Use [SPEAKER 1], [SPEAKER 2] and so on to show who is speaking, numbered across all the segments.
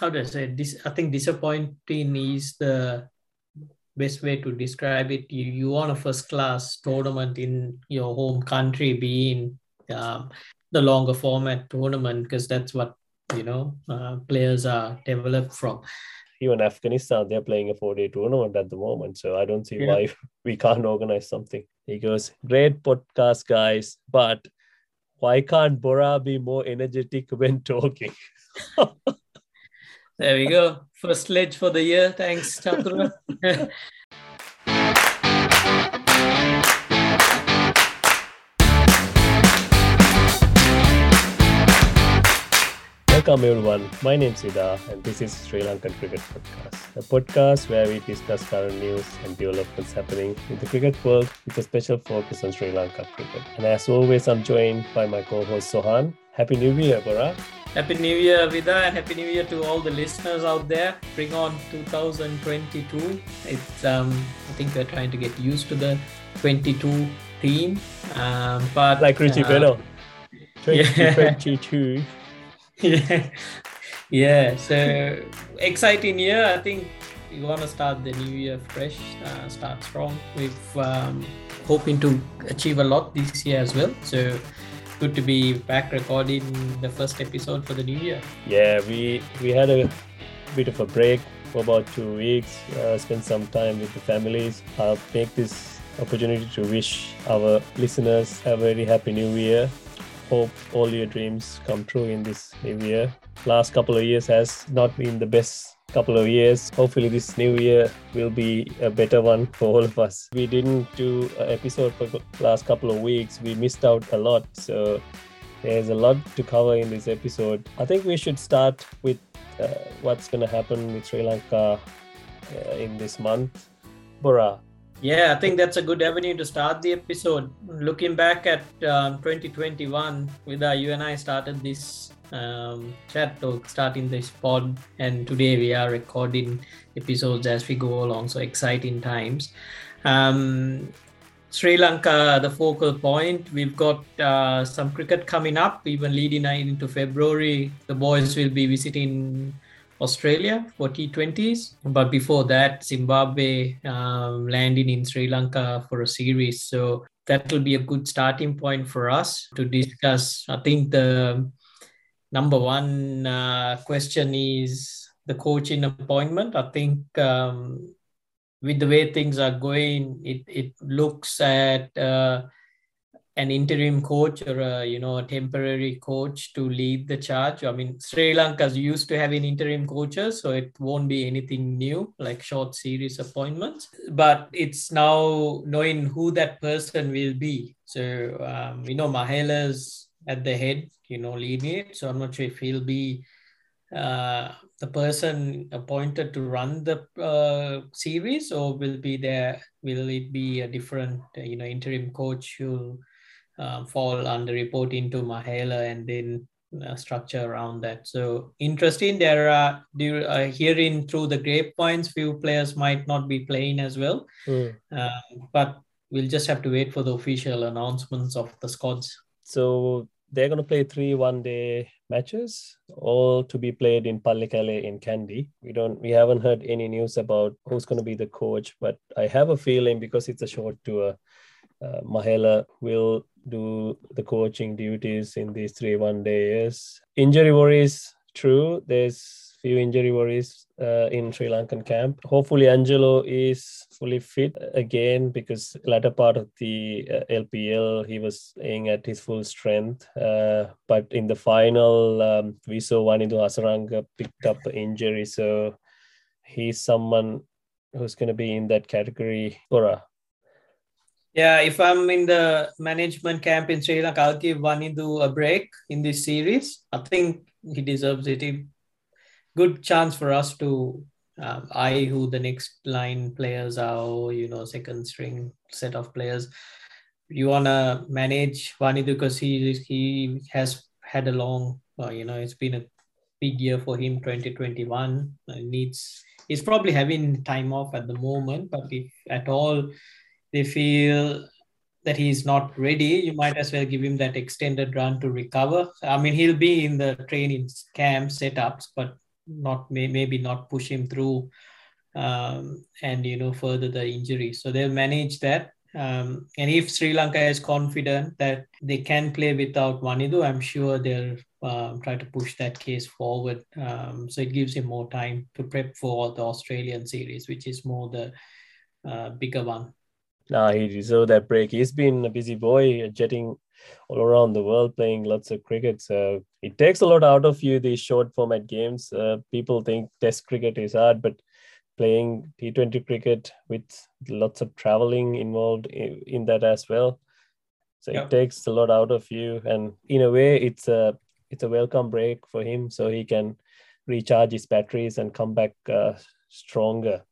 [SPEAKER 1] how do I say this? I think disappointing is the best way to describe it. You you want a first class tournament in your home country being um, the longer format tournament because that's what you know uh, players are developed from.
[SPEAKER 2] Even Afghanistan, they're playing a four-day tournament at the moment, so I don't see
[SPEAKER 1] Yeah.
[SPEAKER 2] why we can't organize something. He goes, "Great podcast, guys, but why can't Bora be more energetic when talking?"
[SPEAKER 1] There we go. First sledge for the year. Thanks, Chandra.
[SPEAKER 2] Welcome everyone. My name is Ida and this is Sri Lankan Cricket Podcast, a podcast where we discuss current news and developments happening in the cricket world with a special focus on Sri Lanka cricket. And as always, I'm joined by my co-host Sohan. Happy New Year, Bora.
[SPEAKER 1] Happy New Year, Vida, and Happy New Year to all the listeners out there. Bring on 2022. It's um, I think we're trying to get used to the 22 theme, um, but
[SPEAKER 2] Like Richie
[SPEAKER 1] uh,
[SPEAKER 2] Benaud.
[SPEAKER 1] yeah.
[SPEAKER 2] 2022.
[SPEAKER 1] yeah, yeah. So exciting year. I think we want to start the new year fresh, uh, start strong. We've um, hoping to achieve a lot this year as well. So good to be back recording the first episode for the new year.
[SPEAKER 2] Yeah, we we had a bit of a break for about two weeks. Uh, spent some time with the families. I'll take this opportunity to wish our listeners a very happy new year. Hope all your dreams come true in this new year. Last couple of years has not been the best couple of years. Hopefully, this new year will be a better one for all of us. We didn't do an episode for last couple of weeks. We missed out a lot. So there's a lot to cover in this episode. I think we should start with uh, what's going to happen with Sri Lanka uh, in this month. Bora,
[SPEAKER 1] Yeah, I think that's a good avenue to start the episode. Looking back at um, 2021, with you and I started this um, chat or starting this pod, and today we are recording episodes as we go along. So exciting times. Um, Sri Lanka, the focal point. We've got uh, some cricket coming up, even leading into February. The boys will be visiting Australia for T20s. But before that, Zimbabwe um, landing in Sri Lanka for a series. So that will be a good starting point for us to discuss. I think the number one uh, question is the coaching appointment. I think um, with the way things are going, it, it looks at uh, an interim coach or a you know a temporary coach to lead the charge. I mean, Sri Lanka's used to having interim coaches, so it won't be anything new like short series appointments. But it's now knowing who that person will be. So um, you know, Mahela's at the head, you know, leading it. So I'm not sure if he'll be uh, the person appointed to run the uh, series, or will be there? Will it be a different, you know, interim coach who um, fall under reporting to Mahela and then uh, structure around that. So interesting. There are uh, hearing through the grapevines, few players might not be playing as well,
[SPEAKER 2] Mm.
[SPEAKER 1] um, but we'll just have to wait for the official announcements of the squads.
[SPEAKER 2] so they're going to play three one-day matches, all to be played in Pallekele in Kandy. We don't, we haven't heard any news about who's going to be the coach, but I have a feeling because it's a short tour, uh, Mahela will do the coaching duties in these three one days. Injury worries, true. There's few injury worries uh, in Sri Lankan camp. Hopefully, Angelo is fully fit again because latter part of the uh, LPL he was playing at his full strength. Uh, but in the final, um, we saw Wanindu Hasaranga picked up injury, so he's someone who's going to be in that category. Bora.
[SPEAKER 1] Yeah, if I'm in the management camp in Sri Lanka, I'll give Wanindu a break in this series. I think he deserves it. Good chance for us to um, eye who the next line players are, you know, second string set of players. You want to manage Wanindu because he, he has had a long, uh, you know, it's been a big year for him, 2021. Uh, needs He's probably having time off at the moment, but if at all they feel that he's not ready, you might as well give him that extended run to recover. I mean, he'll be in the training camp setups, but not may, maybe not push him through um, and you know further the injury. So they'll manage that. Um, and if Sri Lanka is confident that they can play without Wanindu, I'm sure they'll um, try to push that case forward. Um, so it gives him more time to prep for the Australian series, which is more the uh, bigger one.
[SPEAKER 2] Nah, he deserved that break. He's been a busy boy, jetting all around the world, playing lots of cricket. So it takes a lot out of you, these short format games. Uh, people think Test cricket is hard, but playing T20 cricket with lots of traveling involved in, in that as well. So it takes a lot out of you. And in a way, it's a it's a welcome break for him so he can recharge his batteries and come back uh, stronger.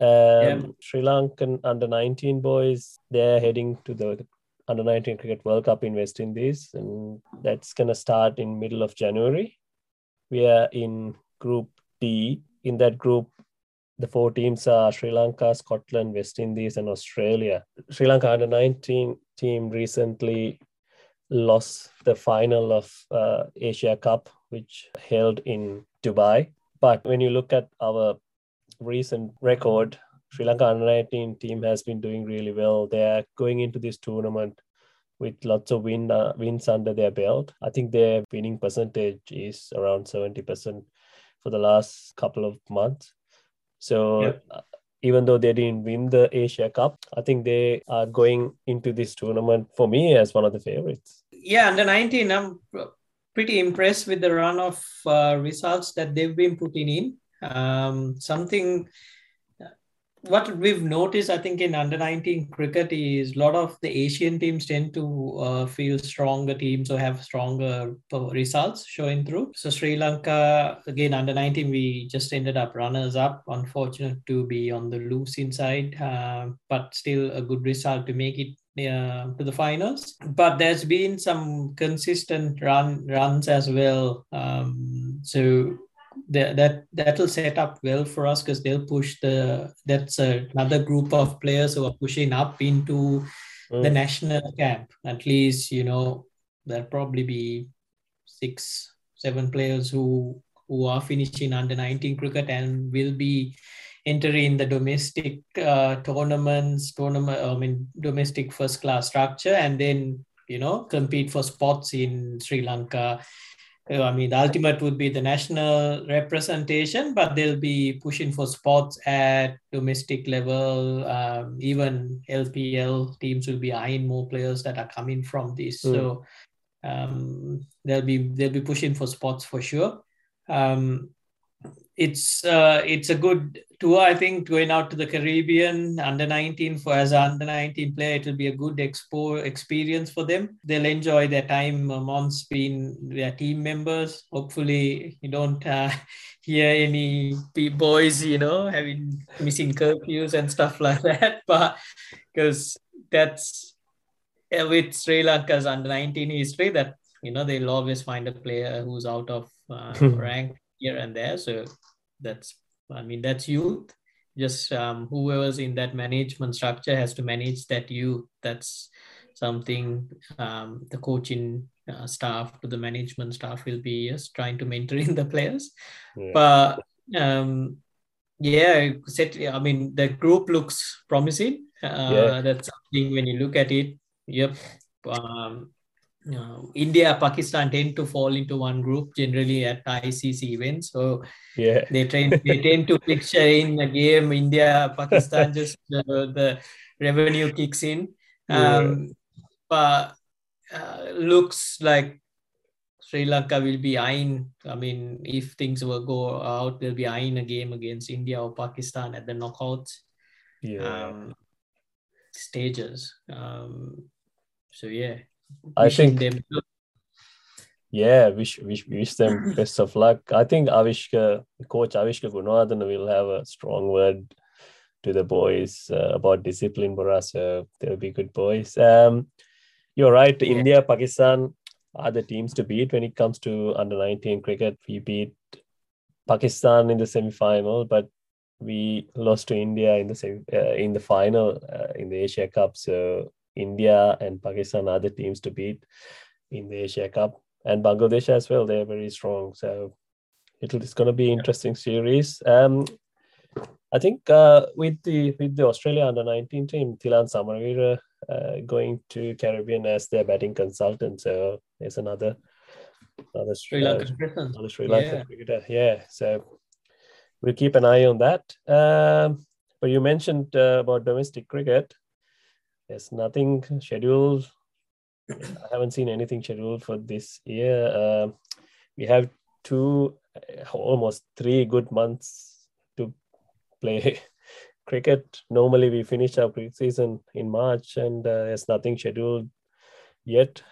[SPEAKER 2] Um, yeah. Sri Lankan under 19 boys, they're heading to the under 19 cricket World Cup in West Indies, and that's going to start in middle of January. We are in Group D. In that group, the four teams are Sri Lanka, Scotland, West Indies, and Australia. Sri Lanka under 19 team recently lost the final of uh, Asia Cup, which held in Dubai. But when you look at our recent record, Sri Lanka under 19 team has been doing really well. They are going into this tournament with lots of win, uh, wins under their belt. I think their winning percentage is around 70% for the last couple of months. So yep. Uh, even though they didn't win the Asia Cup, I think they are going into this tournament for me as one of the favorites.
[SPEAKER 1] Yeah, under 19, I'm pretty impressed with the run of uh, results that they've been putting in. Um, something what we've noticed, I think, in under 19 cricket is a lot of the Asian teams tend to uh, feel stronger teams or have stronger results showing through. So, Sri Lanka, again, under 19, we just ended up runners up. Unfortunate to be on the losing side, uh, but still a good result to make it uh, to the finals. But there's been some consistent run runs as well. Um, so that that that'll set up well for us because they'll push the that's another group of players who are pushing up into mm. the national camp at least you know there'll probably be six seven players who who are finishing under 19 cricket and will be entering the domestic uh, tournaments tournament i mean domestic first class structure and then you know compete for spots in sri lanka I mean, the ultimate would be the national representation, but they'll be pushing for spots at domestic level. Um, even LPL teams will be eyeing more players that are coming from this. Mm. So um, they'll be they'll be pushing for spots for sure. Um, it's uh, it's a good tour. I think going out to the Caribbean under 19 for as an under 19 player, it will be a good expo experience for them. They'll enjoy their time amongst being their team members. Hopefully, you don't uh, hear any boys, you know, having missing curfews and stuff like that. But because that's uh, with Sri Lanka's under 19 history, that you know they'll always find a player who's out of uh, rank here and there. So that's I mean that's youth. Just um, whoever's in that management structure has to manage that youth. That's something um, the coaching uh, staff to the management staff will be just trying to mentor in the players. Yeah. But um, yeah, set, I mean the group looks promising. Uh, yeah. That's something when you look at it. Yep. Um, uh, India, Pakistan tend to fall into one group generally at ICC events. So
[SPEAKER 2] yeah,
[SPEAKER 1] they tend they tend to picture in a game India, Pakistan, just the, the revenue kicks in. Um, yeah. But uh, looks like Sri Lanka will be eyeing. I mean, if things will go out, they'll be eyeing a game against India or Pakistan at the knockouts.
[SPEAKER 2] Yeah. Um,
[SPEAKER 1] stages. Um, so yeah.
[SPEAKER 2] I think them. Yeah, wish wish wish them best of luck. I think Avishka, coach Avishka Gunawardena will have a strong word to the boys uh, about discipline for us. Uh, they'll be good boys. Um, you're right. Yeah. India, Pakistan are the teams to beat when it comes to under 19 cricket. We beat Pakistan in the semi-final, but we lost to India in the same uh, in the final uh, in the Asia Cup. So India and Pakistan are the teams to beat in the Asia Cup, and Bangladesh as well. They're very strong. So it'll, it's going to be interesting series. Um, I think uh, with the with the Australia under 19 team, Thilan Samaraweera uh, going to Caribbean as their batting consultant. So there's another
[SPEAKER 1] another Sri Lankan
[SPEAKER 2] uh, another Sri Lankan yeah. cricketer. Yeah, so we'll keep an eye on that. Um, but you mentioned uh, about domestic cricket. There's nothing scheduled. I haven't seen anything scheduled for this year. Uh, we have two, almost three good months to play cricket. Normally, we finish our preseason in March, and uh, there's nothing scheduled yet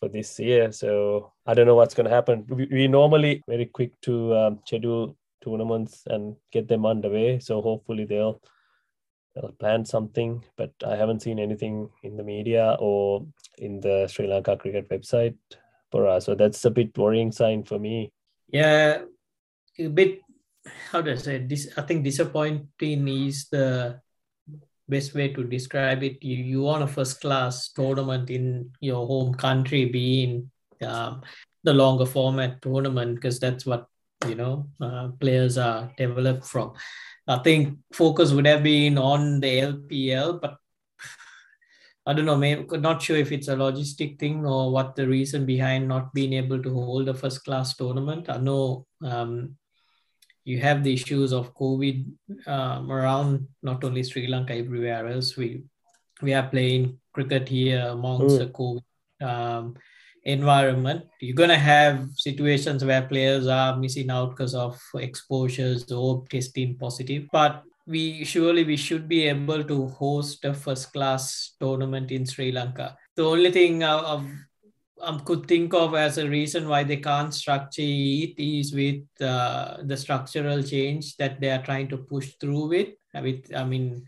[SPEAKER 2] for this year. So I don't know what's going to happen. We, we normally very quick to um, schedule tournaments and get them underway. So hopefully they'll they'll plan something. But I haven't seen anything in the media or in the Sri Lanka cricket website for us. So that's a bit worrying sign for me.
[SPEAKER 1] Yeah, a bit. How do I say? This I think disappointing is the best way to describe it. You you want a first class tournament in your home country, being um, the longer format tournament because that's what you know uh, players are developed from. I think focus would have been on the LPL, but I don't know, maybe not sure if it's a logistic thing or what the reason behind not being able to hold a first class tournament. I know um, you have the issues of COVID um, around not only Sri Lanka, everywhere else. We we are playing cricket here amongst mm. the COVID um, environment. You're gonna have situations where players are missing out because of exposures or testing positive. But we surely we should be able to host a first class tournament in Sri Lanka. The only thing I've um, could think of as a reason why they can't structure it is with uh, the structural change that they are trying to push through with. With I mean,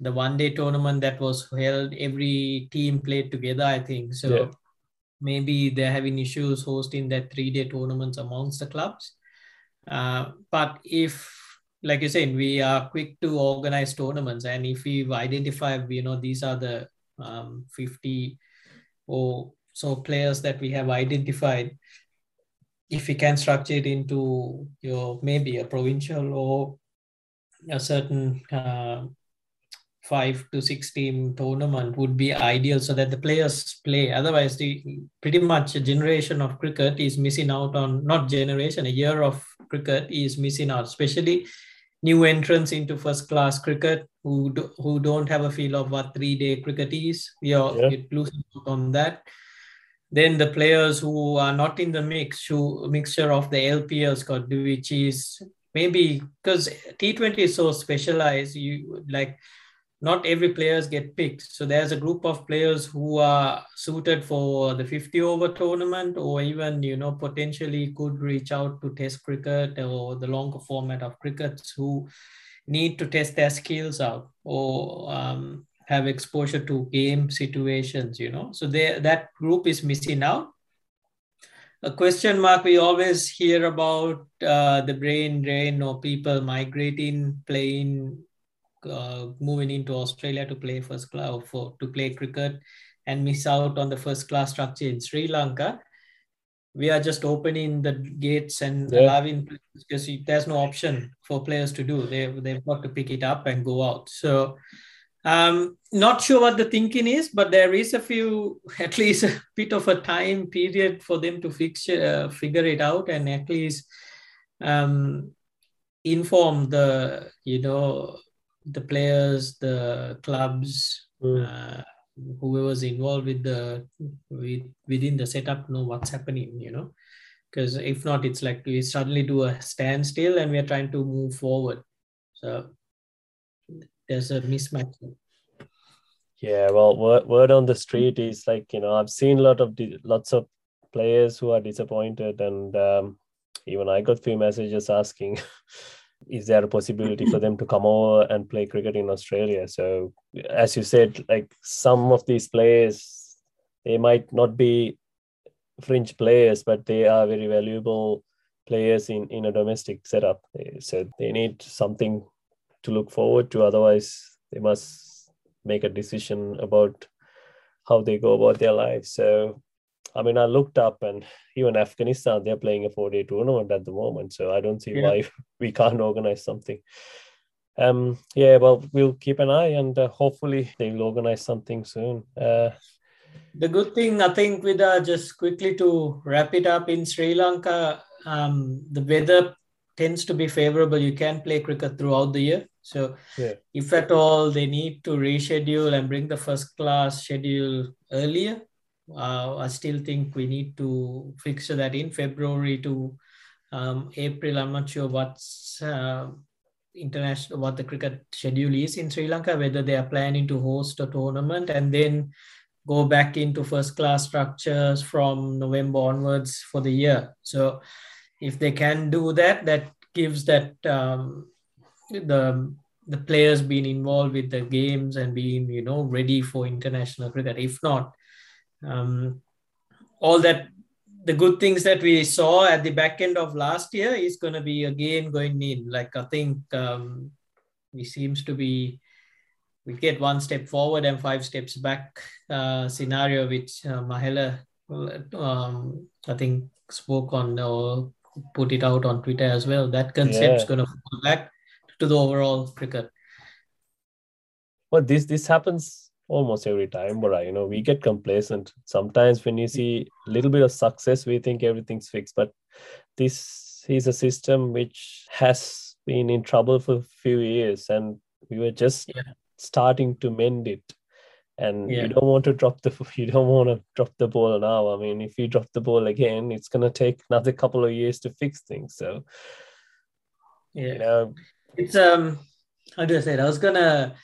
[SPEAKER 1] the one day tournament that was held, every team played together. I think so. Yeah. Maybe they're having issues hosting that three day tournaments amongst the clubs. Uh, but if like you said, we are quick to organize tournaments, and if we've identified, you know, these are the um, 50 or so players that we have identified if we can structure it into your maybe a provincial or a certain uh, five to six team tournament would be ideal so that the players play. Otherwise the pretty much a generation of cricket is missing out on not generation a year of cricket is missing out especially new entrants into first class cricket who do, who don't have a feel of what three day cricket is. We are yeah. losing out on that. Then the players who are not in the mix, who mixture of the LPL squad, which is maybe because T20 is so specialized, you like not every players get picked. So there's a group of players who are suited for the 50 over tournament or even, you know, potentially could reach out to test cricket or the longer format of crickets who need to test their skills out or um, have exposure to game situations, you know. So they, that group is missing out. A question mark we always hear about uh, the brain drain or people migrating, playing, uh, moving into Australia to play first class for to play cricket and miss out on the first class structure in Sri Lanka. We are just opening the gates and yeah. allowing because there's no option for players to do. They they've got to pick it up and go out. So um, not sure what the thinking is, but there is a few, at least a bit of a time period for them to fix, uh, figure it out and at least um, inform the, you know, the players, the clubs, mm. uh, whoever's involved with the with, within the setup know what's happening, you know, because if not, it's like we suddenly do a standstill and we are trying to move forward. So there's a mismatch.
[SPEAKER 2] Yeah, well, word, word on the street is like you know I've seen a lot of lots of players who are disappointed, and um, even I got few messages asking, is there a possibility for them to come over and play cricket in Australia? So as you said, like some of these players, they might not be fringe players, but they are very valuable players in in a domestic setup. So they need something to look forward to. Otherwise, they must make a decision about how they go about their lives. So I mean, I looked up and even Afghanistan, they're playing a four day tournament at the moment. So I don't see yeah. why we can't organize something. Um, yeah, well, we'll keep an eye and uh, hopefully they will organize something soon. Uh,
[SPEAKER 1] the good thing, I think, with uh, just quickly to wrap it up in Sri Lanka, um, the weather tends to be favorable. You can play cricket throughout the year. So, yeah. if at all they need to reschedule and bring the first class schedule earlier, I still think we need to fix that in February to um, April. I'm not sure what's uh, international what the cricket schedule is in Sri Lanka, whether they are planning to host a tournament and then go back into first class structures from November onwards for the year. So if they can do that, that gives that um, the the players being involved with the games and being you know ready for international cricket. If not, um, all that the good things that we saw at the back end of last year is going to be again going in. Like I think um, we seems to be we get one step forward and five steps back uh, scenario, which uh, Mahela um, I think spoke on or put it out on Twitter as well. That concept's yeah. going to fall back to the overall cricket.
[SPEAKER 2] Well, this this happens almost every time but you know we get complacent sometimes when you see a little bit of success we think everything's fixed but this is a system which has been in trouble for a few years and we were just yeah. starting to mend it and yeah. you don't want to drop the you don't want to drop the ball now i mean if you drop the ball again it's going to take another couple of years to fix things so
[SPEAKER 1] yeah you know it's um how do i say it? i was gonna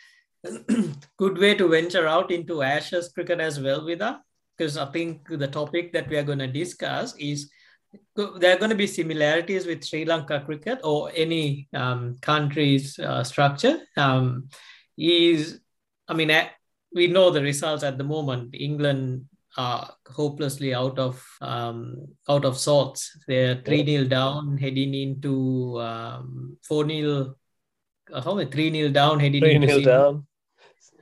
[SPEAKER 1] good way to venture out into Ashes cricket as well with us, because I think the topic that we are going to discuss is there are going to be similarities with Sri Lanka cricket or any um, country's uh, structure. Um, is I mean, we know the results at the moment. England are hopelessly out of um, out of sorts. They're three 0 down, heading into um, four 0 How how three 0 down, heading
[SPEAKER 2] three into down.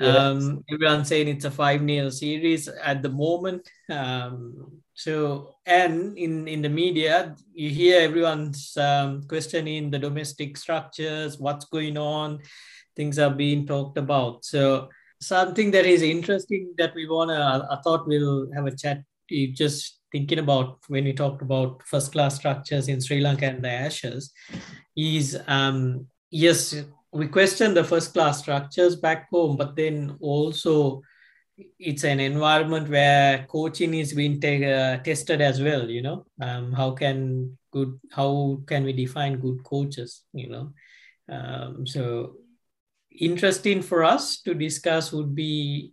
[SPEAKER 1] Um, everyone's saying it's a 5 0 series at the moment. Um, so, and in, in the media, you hear everyone's um, questioning the domestic structures, what's going on, things are being talked about. So, something that is interesting that we want to, I thought we'll have a chat. Just thinking about when we talked about first class structures in Sri Lanka and the Ashes, is um, yes, we question the first class structures back home, but then also it's an environment where coaching is being uh, tested as well. You know, um, how can good how can we define good coaches? You know, um, so interesting for us to discuss would be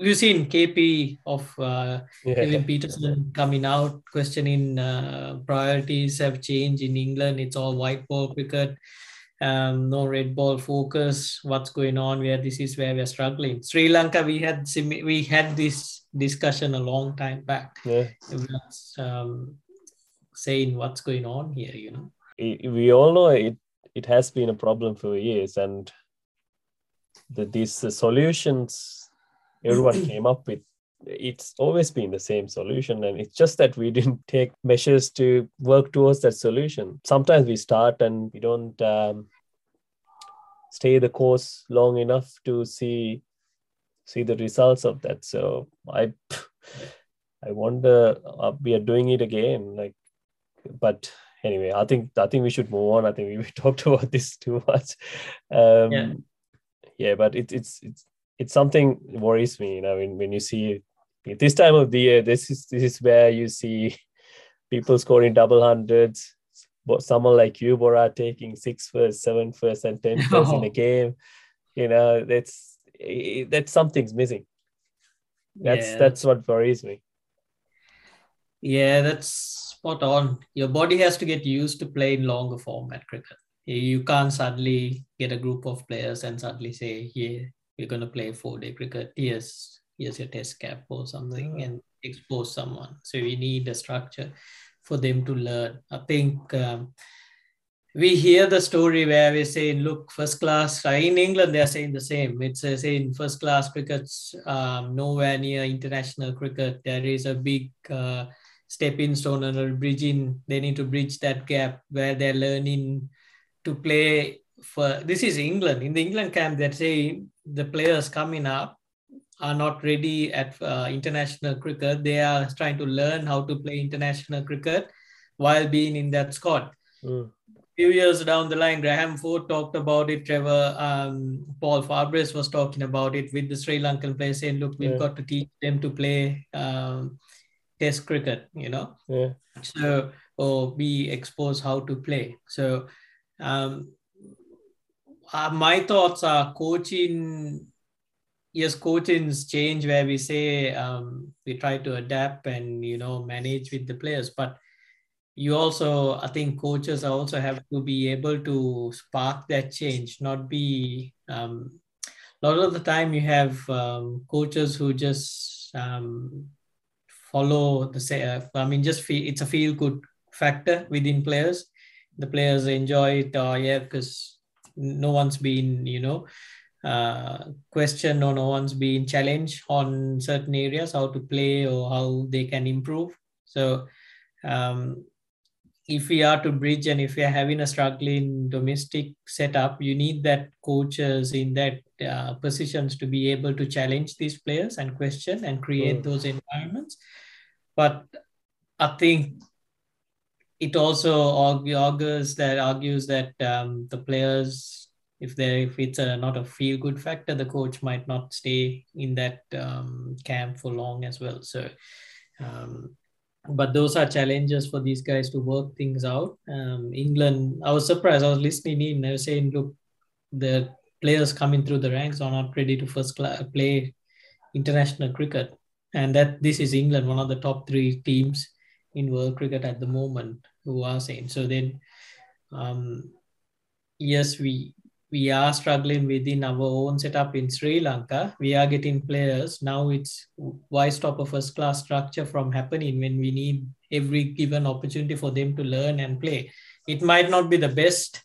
[SPEAKER 1] we've seen KP of uh, yeah. Kevin Pietersen coming out questioning uh, priorities have changed in England. It's all white ball cricket um, no red ball focus. What's going on? Where this is where we're struggling. Sri lanka we had we had this discussion a long time back.
[SPEAKER 2] Yeah.
[SPEAKER 1] Um, saying what's going on here you know?
[SPEAKER 2] We all know it it has been a problem for years and the, these uh, solutions everyone came up with it's always been the same solution and it's just that we didn't take measures to work towards that solution. Sometimes we start and we don't um, stay the course long enough to see see the results of that. So i i wonder uh, we are doing it again like but anyway i think i think we should move on. I think we talked about this too much. Um yeah, yeah but it, it's it's it's something worries me you know when, when you see this time of the year this is this is where you see people scoring double hundreds but someone like you, Bora, taking six first, seven first, and ten first oh. in a game, you know, that's eh, that something's missing. That's yeah. that's what worries me.
[SPEAKER 1] Yeah, that's spot on. Your body has to get used to playing longer format cricket. You can't suddenly get a group of players and suddenly say, "Yeah, we're gonna play four day cricket." Yes, here's your test cap or something, and expose someone. So we need a structure for them to learn. I think um, we hear the story where we say, look, first class, uh, in England, they're saying the same. It's uh, saying first class cricket's um, nowhere near international cricket. There is a big uh, stepping stone and a bridging. They need to bridge that gap where they're learning to play for. This is England. In the England camp, they're saying the players coming up are not ready at uh, international cricket. They are trying to learn how to play international cricket while being in that squad. Mm few years down the line, Graham Ford talked about it. Trevor, um, Paul Farbrace was talking about it with the Sri Lankan players, saying, "Look, we've yeah. got to teach them to play um, Test cricket." You know,
[SPEAKER 2] yeah.
[SPEAKER 1] so or be exposed how to play. So, um, uh, my thoughts are coaching. Yes, coaching's change where we say um, we try to adapt and you know manage with the players, but you also i think coaches also have to be able to spark that change not be um, a lot of the time you have um, coaches who just um, follow the say uh, i mean just feel it's a feel good factor within players. The players enjoy it uh, yeah because no one's been you know uh, questioned or no one's been challenged on certain areas how to play or how they can improve so um, if we are to bridge and if we are having a struggling domestic setup, you need that coaches in that uh, positions to be able to challenge these players and question and create mm. those environments. But I think it also argues that argues that um, the players, if they if it's a, not a feel good factor, the coach might not stay in that um, camp for long as well. So. Um, but those are challenges for these guys to work things out. Um, England, I was surprised. I was listening in. I was saying, look, the players coming through the ranks are not ready to first play international cricket, and that this is England, one of the top three teams in world cricket at the moment, who are saying. So then, um, yes, we we are struggling within our own setup in Sri Lanka. We are getting players. Now it's why stop a first class structure from happening when we need every given opportunity for them to learn and play. It might not be the best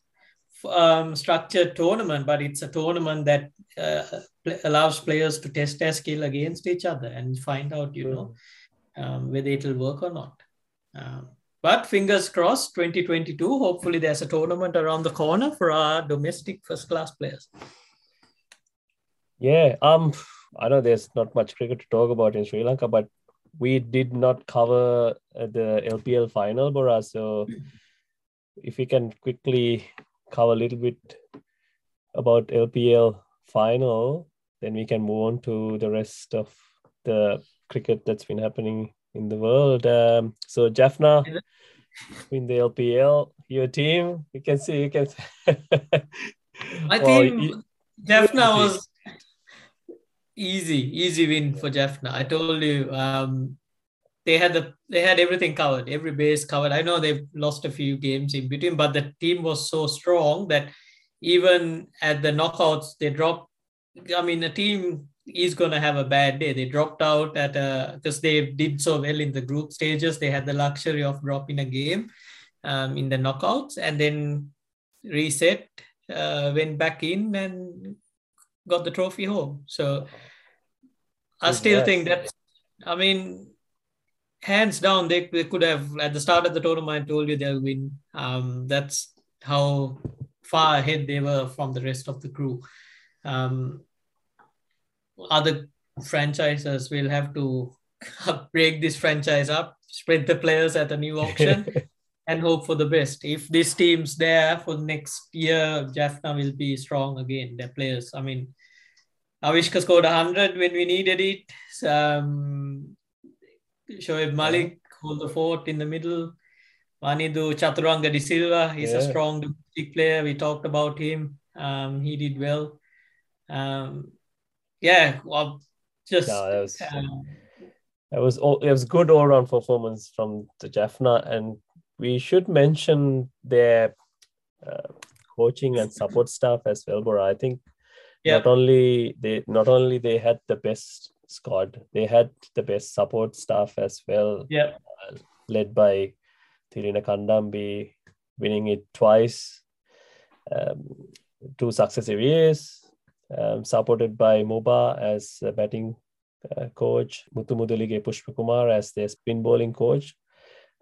[SPEAKER 1] um, structured tournament, but it's a tournament that uh, allows players to test their skill against each other and find out, you know, um, whether it'll work or not. Um, but fingers crossed, 2022. Hopefully, there's a tournament around the corner for our domestic first class players.
[SPEAKER 2] Yeah, um, I know there's not much cricket to talk about in Sri Lanka, but we did not cover uh, the LPL final, Bora. So, if we can quickly cover a little bit about LPL final, then we can move on to the rest of the cricket that's been happening in the world. Um, so Jaffna in the LPL, your team, you can see, you can.
[SPEAKER 1] Well, team, you, Jaffna was easy, easy win for Jaffna. I told you, um, they had the they had everything covered, every base covered. I know they've lost a few games in between, but the team was so strong that even at the knockouts, they dropped. I mean, the team is going to have a bad day. They dropped out at a because they did so well in the group stages. They had the luxury of dropping a game um, in the knockouts and then reset, uh, went back in and got the trophy home. So I still yes. think that, I mean, hands down, they, they could have at the start of the tournament. I told you they'll win. Um, that's how far ahead they were from the rest of the crew. Um, other franchises will have to break this franchise up, spread the players at a new auction, and hope for the best. If this team's there for next year, Jaffna will be strong again. Their players, I mean, Avishka scored 100 when we needed it. Um, Shoaib Malik hold the fort in the middle. Wanindu Chaturanga de Silva, he's yeah. a strong player. We talked about him. Um, he did well. Um, yeah, well, just no,
[SPEAKER 2] that was um, that was all. It was good all round performance from the Jaffna, and we should mention their uh, coaching and support staff as well. Bora, I think yeah. not only they not only they had the best squad, they had the best support staff as well.
[SPEAKER 1] Yeah,
[SPEAKER 2] uh, led by Thilina Kandamby, winning it twice, um, two successive years, um, supported by Muba as a batting uh, coach, Muthu Muthulige Pushpakumar as their spin bowling coach,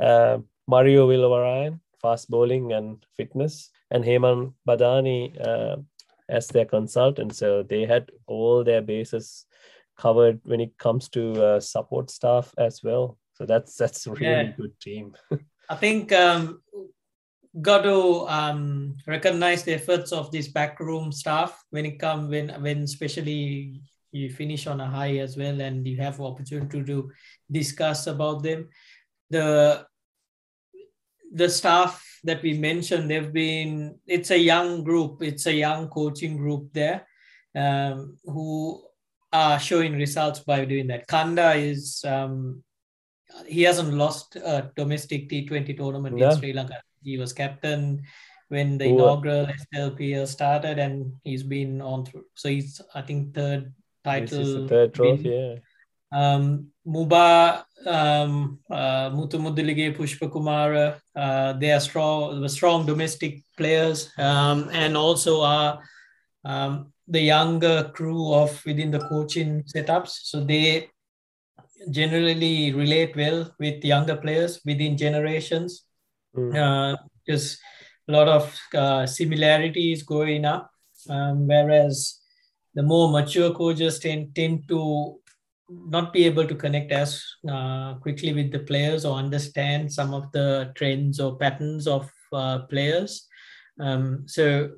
[SPEAKER 2] uh, Mario Villavarayan, fast bowling and fitness, and Hemang Badani uh, as their consultant. So they had all their bases covered when it comes to uh, support staff as well. So that's that's a really yeah. good team.
[SPEAKER 1] I think um, got to um, recognize the efforts of this backroom staff when it come when when especially you finish on a high as well and you have opportunity to discuss about them. The the staff that we mentioned, they've been it's a young group, it's a young coaching group there um, who are showing results by doing that. Kanda is um, he hasn't lost a domestic T20 tournament in Sri Lanka. He was captain when the inaugural SLPL started, and he's been on through. So he's, I think, third title. This is
[SPEAKER 2] the third trophy, yeah.
[SPEAKER 1] Um, Muba, um, uh, Muthu Muthulige, Pushpa Kumara, uh, they are strong, strong domestic players, um, and also are um, the younger crew of within the coaching setups. So they generally relate well with younger players within generations. Mm. Uh, a lot of uh, similarities going up, um, whereas the more mature coaches tend, tend to not be able to connect as uh, quickly with the players or understand some of the trends or patterns of uh, players. Um, so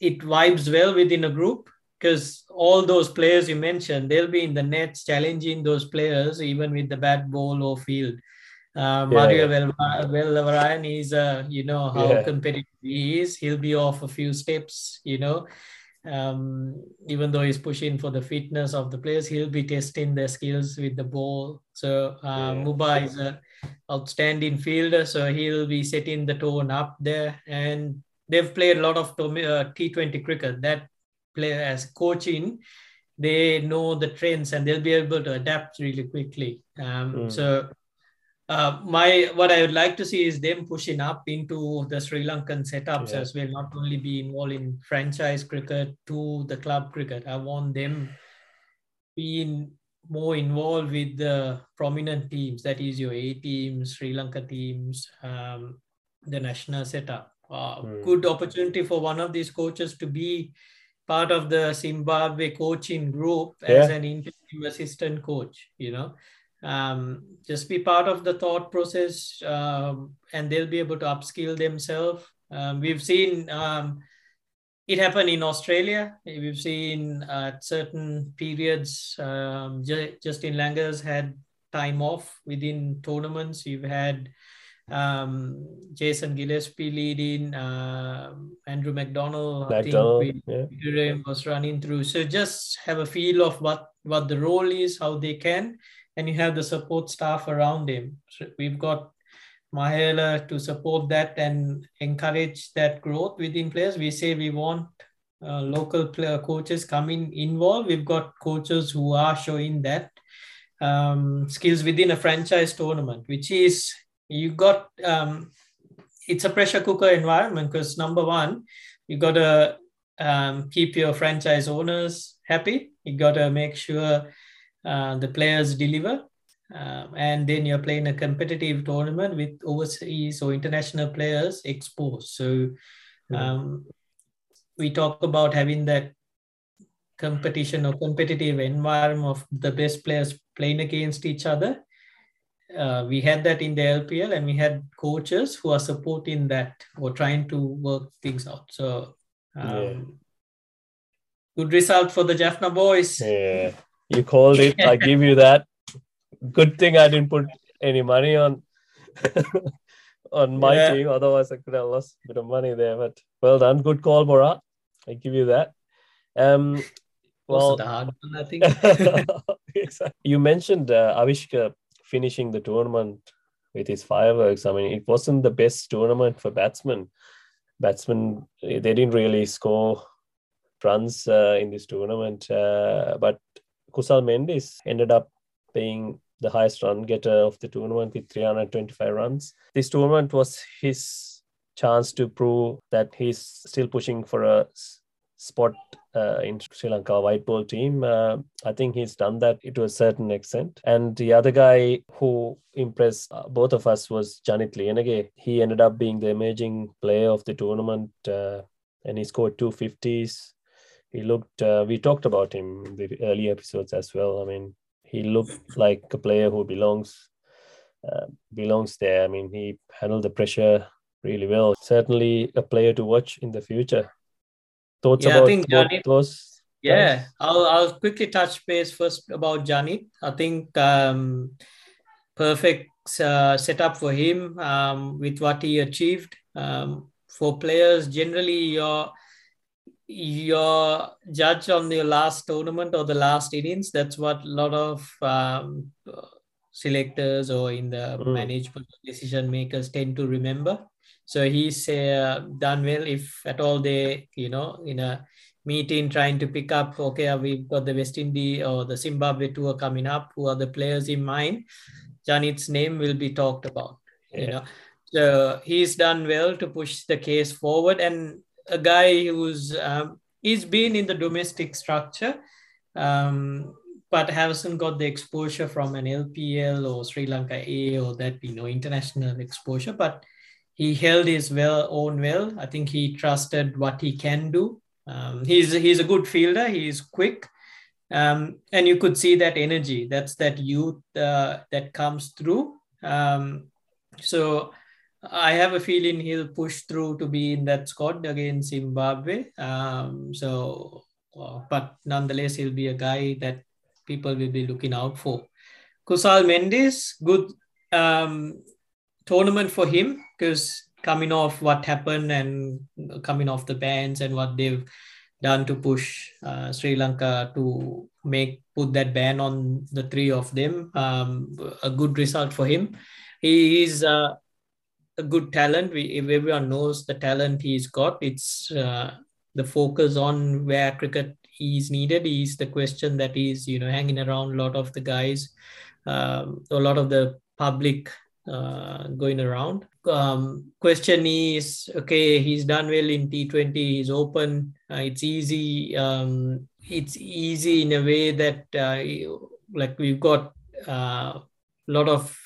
[SPEAKER 1] it vibes well within a group because all those players you mentioned, they'll be in the nets challenging those players even with the bad ball or field. Uh, Mario yeah. Villavarayan is, uh, you know, how yeah. competitive he is. He'll be off a few steps, you know. Um, even though he's pushing for the fitness of the players, he'll be testing their skills with the ball. So uh, yeah. Muba is an outstanding fielder, so he'll be setting the tone up there. And they've played a lot of uh, T20 cricket. That player as coaching, they know the trends and they'll be able to adapt really quickly. Um, mm. So uh, my what I would like to see is them pushing up into the Sri Lankan setups yeah. as well, not only be involved in franchise cricket to the club cricket. I want them being more involved with the prominent teams, that is your A teams, Sri Lanka teams, um, the national setup. Uh, mm. Good opportunity for one of these coaches to be part of the Zimbabwe coaching group yeah. as an interim assistant coach, you know um, just be part of the thought process um, and they'll be able to upskill themselves um, we've seen um, it happen in australia we've seen at certain periods um, J- justin langers had time off within tournaments you've had um, Jason Gillespie leading, uh, Andrew McDonald,
[SPEAKER 2] McDonald I think
[SPEAKER 1] yeah. was running through. So just have a feel of what what the role is, how they can, and you have the support staff around him. So we've got Mahela to support that and encourage that growth within players. We say we want uh, local player coaches coming involved. We've got coaches who are showing that um, skills within a franchise tournament, which is you got um, it's a pressure cooker environment because number one, you got to um, keep your franchise owners happy. You got to make sure uh, the players deliver. Um, and then you're playing a competitive tournament with overseas or international players exposed. So um, we talk about having that competition or competitive environment of the best players playing against each other. Uh, we had that in the LPL, and we had coaches who are supporting that or trying to work things out. So, um, yeah. good result for the Jaffna boys.
[SPEAKER 2] Yeah. You called it. I give you that. Good thing I didn't put any money on on my yeah. team. Otherwise, I could have lost a bit of money there. But well done. Good call, Bora. I give you that. Um,
[SPEAKER 1] well, the hard one, I think.
[SPEAKER 2] you mentioned uh, Avishka finishing the tournament with his fireworks. I mean, it wasn't the best tournament for batsmen. Batsmen, they didn't really score runs uh, in this tournament, uh, but Kusal Mendis ended up being the highest run getter of the tournament with 325 runs. This tournament was his chance to prove that he's still pushing for a spot uh, in Sri Lanka white ball team. Uh, I think he's done that to a certain extent. And the other guy who impressed uh, both of us was Janith Liyanage. He ended up being the emerging player of the tournament uh, and he scored two fifties. He looked, uh, we talked about him in the early episodes as well. I mean, he looked like a player who belongs uh, belongs there. I mean, he handled the pressure really well. Certainly a player to watch in the future. Thoughts
[SPEAKER 1] Yeah, I
[SPEAKER 2] about
[SPEAKER 1] think
[SPEAKER 2] both
[SPEAKER 1] Janith-
[SPEAKER 2] those?
[SPEAKER 1] Yeah,
[SPEAKER 2] guys?
[SPEAKER 1] I'll I'll quickly touch base first about Janith. I think um, perfect uh, setup for him um, with what he achieved. Um, for players, generally, your your judge on your last tournament or the last innings. That's what a lot of um, selectors or in the
[SPEAKER 2] Mm.
[SPEAKER 1] management decision makers tend to remember. So he's uh, done well if at all they, you know, in a meeting trying to pick up, okay, uh, we've got the West Indies or the Zimbabwe tour coming up. Who are the players in mind? Janith's name will be talked about. You know, so he's done well to push the case forward. And a guy who's um, he's been in the domestic structure, um, but hasn't got the exposure from an LPL or Sri Lanka A or that you know international exposure. But he held his well own well. I think he trusted what he can do. Um, he's he's a good fielder. He's quick, um, and you could see that energy. That's that youth uh, that comes through. Um, so I have a feeling he'll push through to be in that squad against Zimbabwe. Um, so, uh, but nonetheless, he'll be a guy that people will be looking out for. Kusal Mendis, good um, tournament for him because coming off what happened and coming off the bans and what they've done to push uh, Sri Lanka to make put that ban on the three of them. Um, a good result for him. He is uh, a good talent. We, everyone knows the talent he's got. It's uh, the focus on where cricket is needed is the question that is you know hanging around a lot of the guys, um, a lot of the public uh, going around. Um, question is okay, he's done well in T20, he's open, uh, it's easy. Um, it's easy in a way that uh, like we've got a uh, lot of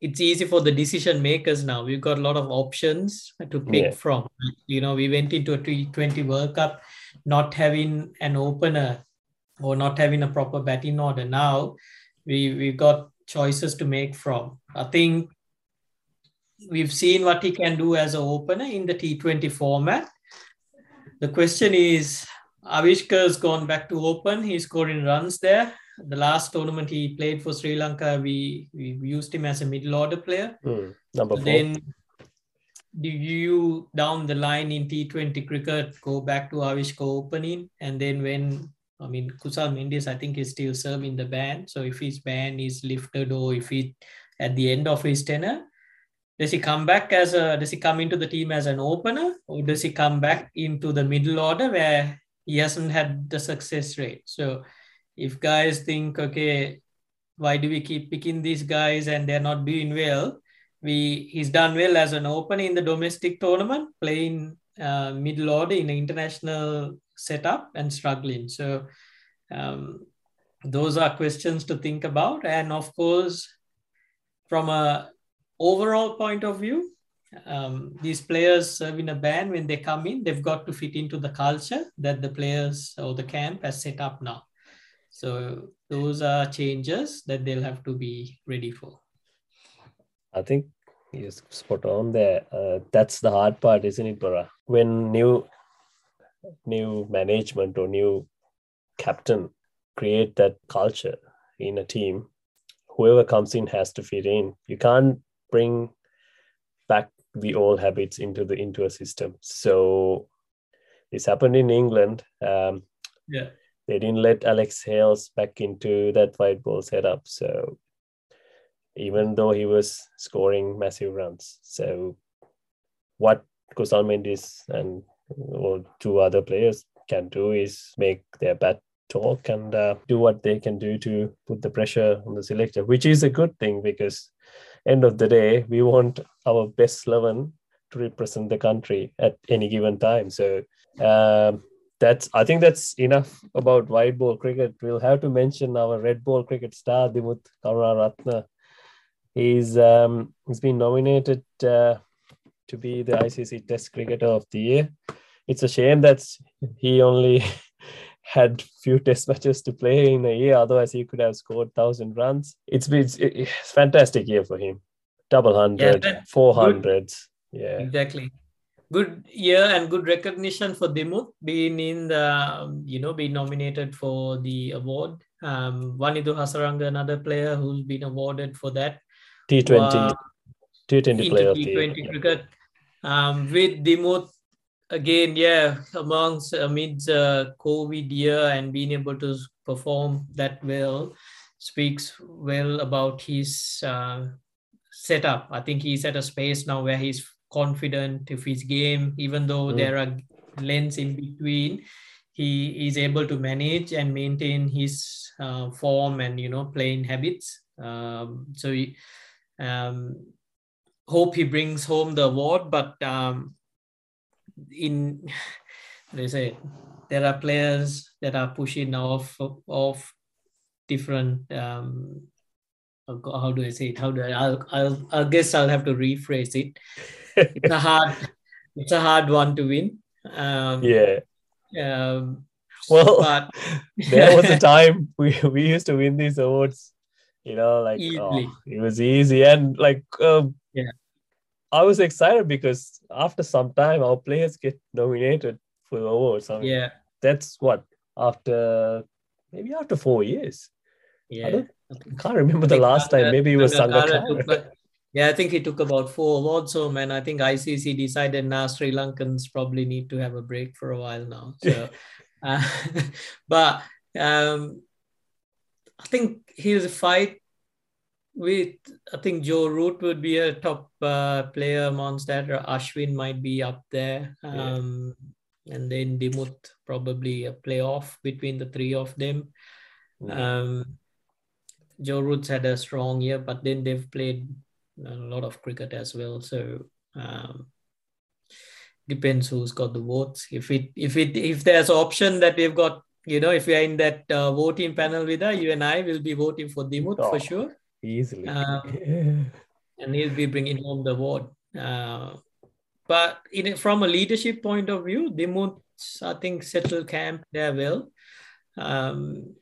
[SPEAKER 1] it's easy for the decision makers now. We've got a lot of options to pick
[SPEAKER 2] Yeah.
[SPEAKER 1] from. You know, we went into a T20 World Cup not having an opener or not having a proper batting order. Now we we've got choices to make from. I think we've seen what he can do as an opener in the T20 format. The question is, Avishka's gone back to open. He's scoring runs there. The last tournament he played for Sri Lanka, we, we used him as a middle order player.
[SPEAKER 2] Hmm, Number four.
[SPEAKER 1] Then do you down the line in T20 cricket go back to Avishka opening? And then when I mean Kusal Mendis, I think is still serving the ban. So if his ban is lifted or if he at the end of his tenure, does he come back as a does he come into the team as an opener or does he come back into the middle order where he hasn't had the success rate? So if guys think, okay, why do we keep picking these guys and they're not doing well? We he's done well as an opener in the domestic tournament, playing uh, middle order in an international setup and struggling. So um, those are questions to think about. And of course, from a overall point of view, um, these players serving a ban when they come in, they've got to fit into the culture that the players or the camp has set up now. So those are changes that they'll have to be ready for.
[SPEAKER 2] I think you're spot on there. Uh, that's the hard part, isn't it, Bora? When new new management or new captain create that culture in a team, whoever comes in has to fit in. You can't bring back the old habits into the into a system. So this happened in England. Um,
[SPEAKER 1] Yeah.
[SPEAKER 2] They didn't let Alex Hales back into that white ball setup. So even though he was scoring massive runs. So what Kusal Mendis and or two other players can do is make their bat talk and uh, do what they can do to put the pressure on the selector, which is a good thing because end of the day, we want our best 11 to represent the country at any given time. So um, that's I think that's enough about white ball cricket. We'll have to mention our red ball cricket star Dimuth Karunaratne. He's um, he's been nominated uh, to be the ICC Test Cricketer of the Year. It's a shame that he only had few test matches to play in a year. Otherwise, he could have scored thousand runs. It's been it's, it's fantastic year for him. Double hundred, yeah, four hundreds. Yeah,
[SPEAKER 1] exactly. Good year and good recognition for Dimuth being in the you know being nominated for the award. Um, Wanindu Hasaranga, another player who's been awarded for that.
[SPEAKER 2] T20, uh, T20 player
[SPEAKER 1] T20 cricket. Um, with Dimuth again, yeah, amongst amidst uh, COVID year and being able to perform that well speaks well about his uh, setup. I think he's at a space now where he's confident of his game, even though mm. there are lanes in between. He is able to manage and maintain his uh, form and you know playing habits. Um, so, he, um, hope he brings home the award. But um, in they say there are players that are pushing off of different um, how do I say it? How do I? I'll, I'll, I guess I'll have to rephrase it. It's a hard, it's a hard one to win. Um,
[SPEAKER 2] yeah.
[SPEAKER 1] Um,
[SPEAKER 2] well, but... there was a time we we used to win these awards. You know, like oh, it was easy and like um,
[SPEAKER 1] yeah.
[SPEAKER 2] I was excited because after some time our players get nominated for the awards. I mean,
[SPEAKER 1] yeah,
[SPEAKER 2] that's what after maybe after four years.
[SPEAKER 1] Yeah, I,
[SPEAKER 2] I can't remember the last time. Maybe it was Sangakkara.
[SPEAKER 1] Yeah, I think he took about four awards home, and I think ICC decided now Sri Lankans probably need to have a break for a while now. So, uh, but um, I think he'll fight with. I think Joe Root would be a top uh, player amongst that. Or Ashwin might be up there, um, yeah. and then Dimuth probably a playoff between the three of them. Um, Joe Root's had a strong year, but then they've played a lot of cricket as well. So um, depends who's got the votes. If it if it if there's option that we've got, you know, if we are in that uh, voting panel with her, you and I will be voting for Dimuth oh, for sure.
[SPEAKER 2] Easily.
[SPEAKER 1] Um, and he'll be bringing home the award. Uh, but in from a leadership point of view, Dimuth, I think, settled camp there well. Um,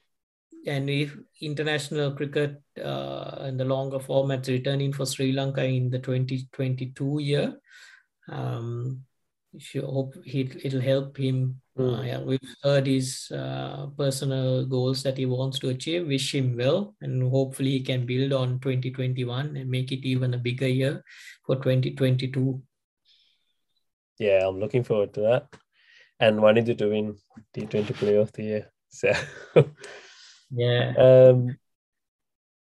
[SPEAKER 1] and if international cricket uh, and the longer formats returning for Sri Lanka in the 2022 year, um, hope it, it'll help him. Mm. Uh, yeah, we've heard his uh, personal goals that he wants to achieve. Wish him well, and hopefully he can build on 2021 and make it even a bigger year for 2022.
[SPEAKER 2] Yeah, I'm looking forward to that. And wanted to win T20 Player of the Year. So
[SPEAKER 1] Yeah.
[SPEAKER 2] Um,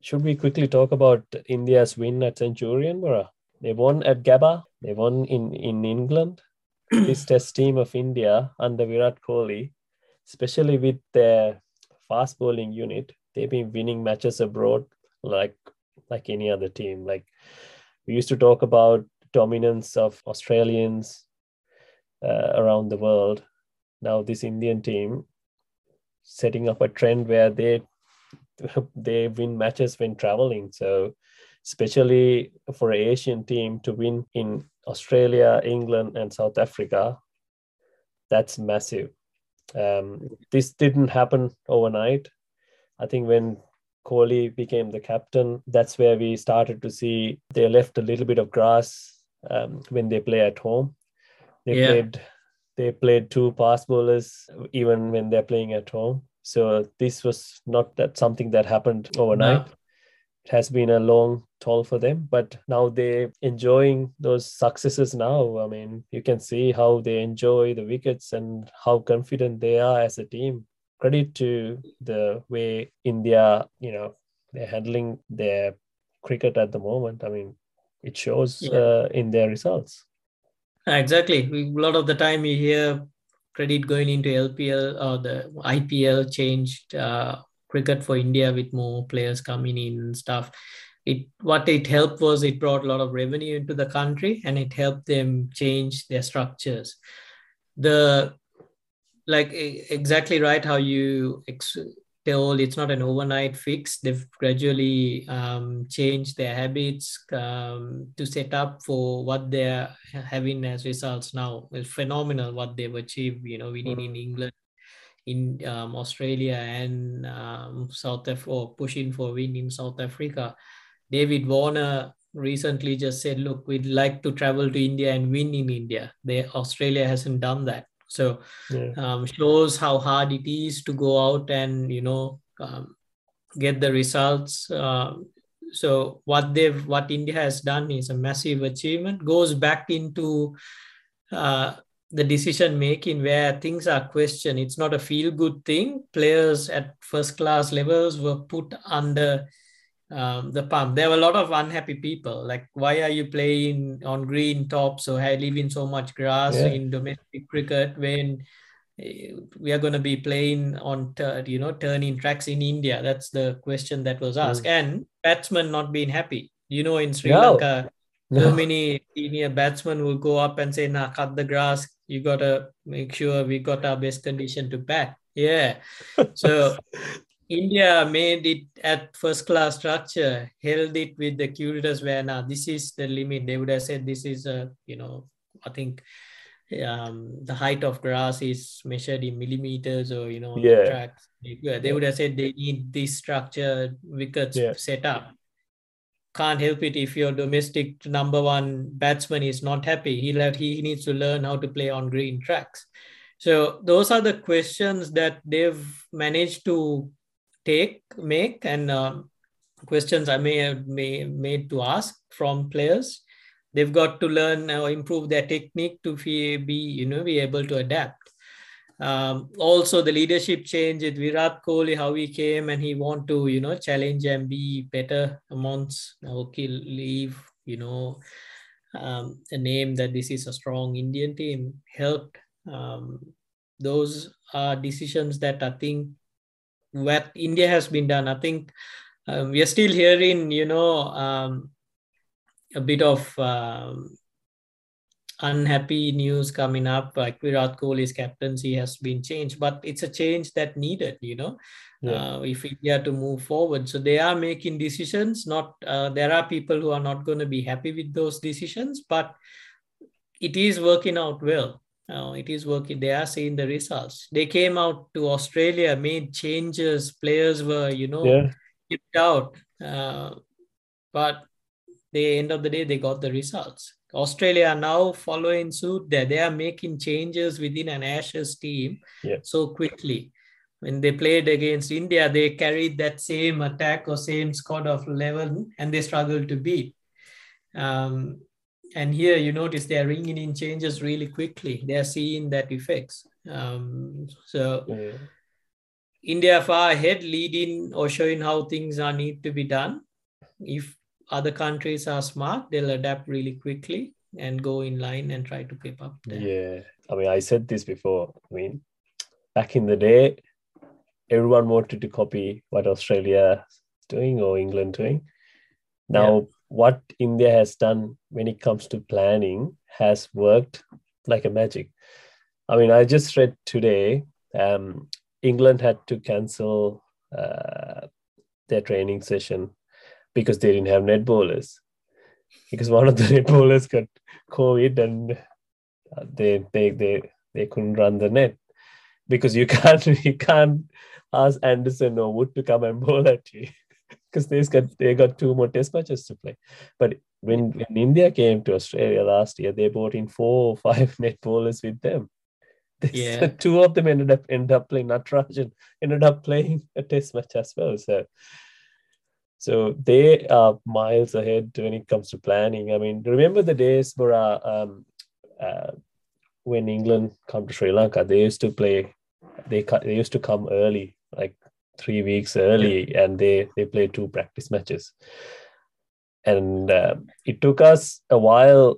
[SPEAKER 2] should we quickly talk about India's win at Centurion, Bora? They won at Gabba. They won in, in England. this test team of India under Virat Kohli, especially with their fast bowling unit, they've been winning matches abroad like like any other team. Like we used to talk about dominance of Australians uh, around the world. Now this Indian team setting up a trend where they they win matches when traveling. So especially for an Asian team to win in Australia, England, and South Africa, that's massive. Um, this didn't happen overnight. I think when Kohli became the captain, that's where we started to see they left a little bit of grass um, when they play at home. They yeah. played they played two pass bowlers even when they're playing at home. So this was not that something that happened overnight. No. It has been a long toll for them, but now they're enjoying those successes now. I mean, you can see how they enjoy the wickets and how confident they are as a team. Credit to the way India, you know, they're handling their cricket at the moment. I mean, it shows yeah. uh, in their results.
[SPEAKER 1] Exactly. A lot of the time you hear credit going into LPL or the IPL changed uh, cricket for India with more players coming in and stuff. it what it helped was it brought a lot of revenue into the country and it helped them change their structures the like exactly right how you ex- told it's not an overnight fix. They've gradually um, changed their habits um, to set up for what they're having as results now. It's phenomenal what they've achieved you know winning in mm. england in um, australia and um, south africa or pushing for win in south africa. David warner recently just said look we'd like to travel to india and win in india. They australia hasn't done that so yeah. um, shows how hard it is to go out and you know um, get the results. Uh, so what they've what India has done is a massive achievement. Goes back into uh, the decision making where things are questioned. It's not a feel good thing. Players at first class levels were put under um, the pump. There were a lot of unhappy people. Like, why are you playing on green tops or leaving so much grass yeah. in domestic cricket when eh, we are going to be playing on, you know, turning tracks in India? That's the question that was asked. Mm. And batsmen not being happy. You know, in Sri no. Lanka, no. so many senior batsmen will go up and say, "Nah, cut the grass. You gotta make sure we got our best condition to bat." Yeah. So India made it at first class structure, held it with the curators where now this is the limit. They would have said this is a, you know, I think um, the height of grass is measured in millimeters or, you know,
[SPEAKER 2] yeah. tracks.
[SPEAKER 1] Yeah, they would have said they need this structure wickets yeah. set up. Can't help it if your domestic number one batsman is not happy. He'll have, he needs to learn how to play on green tracks. So those are the questions that they've managed to take make and uh, questions I may have may, made to ask from players. They've got to learn or improve their technique to be you know be able to adapt. Um, also, the leadership change with Virat Kohli, how he came and he want to you know challenge and be better amongst okay leave you know um, a name that this is a strong Indian team helped. Um, those are decisions that I think what India has been done. I think um, we are still hearing, you know, um, a bit of um, unhappy news coming up. Like Virat Kohli's captaincy has been changed, but it's a change that needed, you know, yeah. uh, if India to move forward. So they are making decisions. Not uh, there are people who are not going to be happy with those decisions, but it is working out well. Uh, it is working. They are seeing the results. They came out to Australia, made changes. Players were, you know, yeah. kicked out. Uh, but the end of the day, they got the results. Australia are now following suit there. They are making changes within an Ashes team
[SPEAKER 2] yeah.
[SPEAKER 1] so quickly. When they played against India, they carried that same attack or same squad of 11 and they struggled to beat. Um, and here you notice they're ringing in changes really quickly. They're seeing that effects. Um, so yeah. India far ahead, leading or showing how things are need to be done. If other countries are smart, they'll adapt really quickly and go in line and try to keep up.
[SPEAKER 2] There. Yeah, I mean, I said this before. I mean, back in the day, everyone wanted to copy what Australia is doing or England doing. Now, yeah. What India has done when it comes to planning has worked like a magic. I mean, I just read today um, England had to cancel uh, their training session because they didn't have net bowlers. Because one of the net bowlers got COVID and uh, they they they they couldn't run the net because you can't you can't ask Anderson or Wood to come and bowl at you because they got they got two more test matches to play. But when, when India came to Australia last year, they brought in four or five net bowlers with them.
[SPEAKER 1] Yeah.
[SPEAKER 2] two of them ended up ended up playing Natarajan, ended up playing a test match as well. So so they are miles ahead when it comes to planning. I mean, remember the days where uh, um, uh, when England come to Sri Lanka, they used to play. They they used to come early, like three weeks early, and they they play two practice matches and uh, it took us a while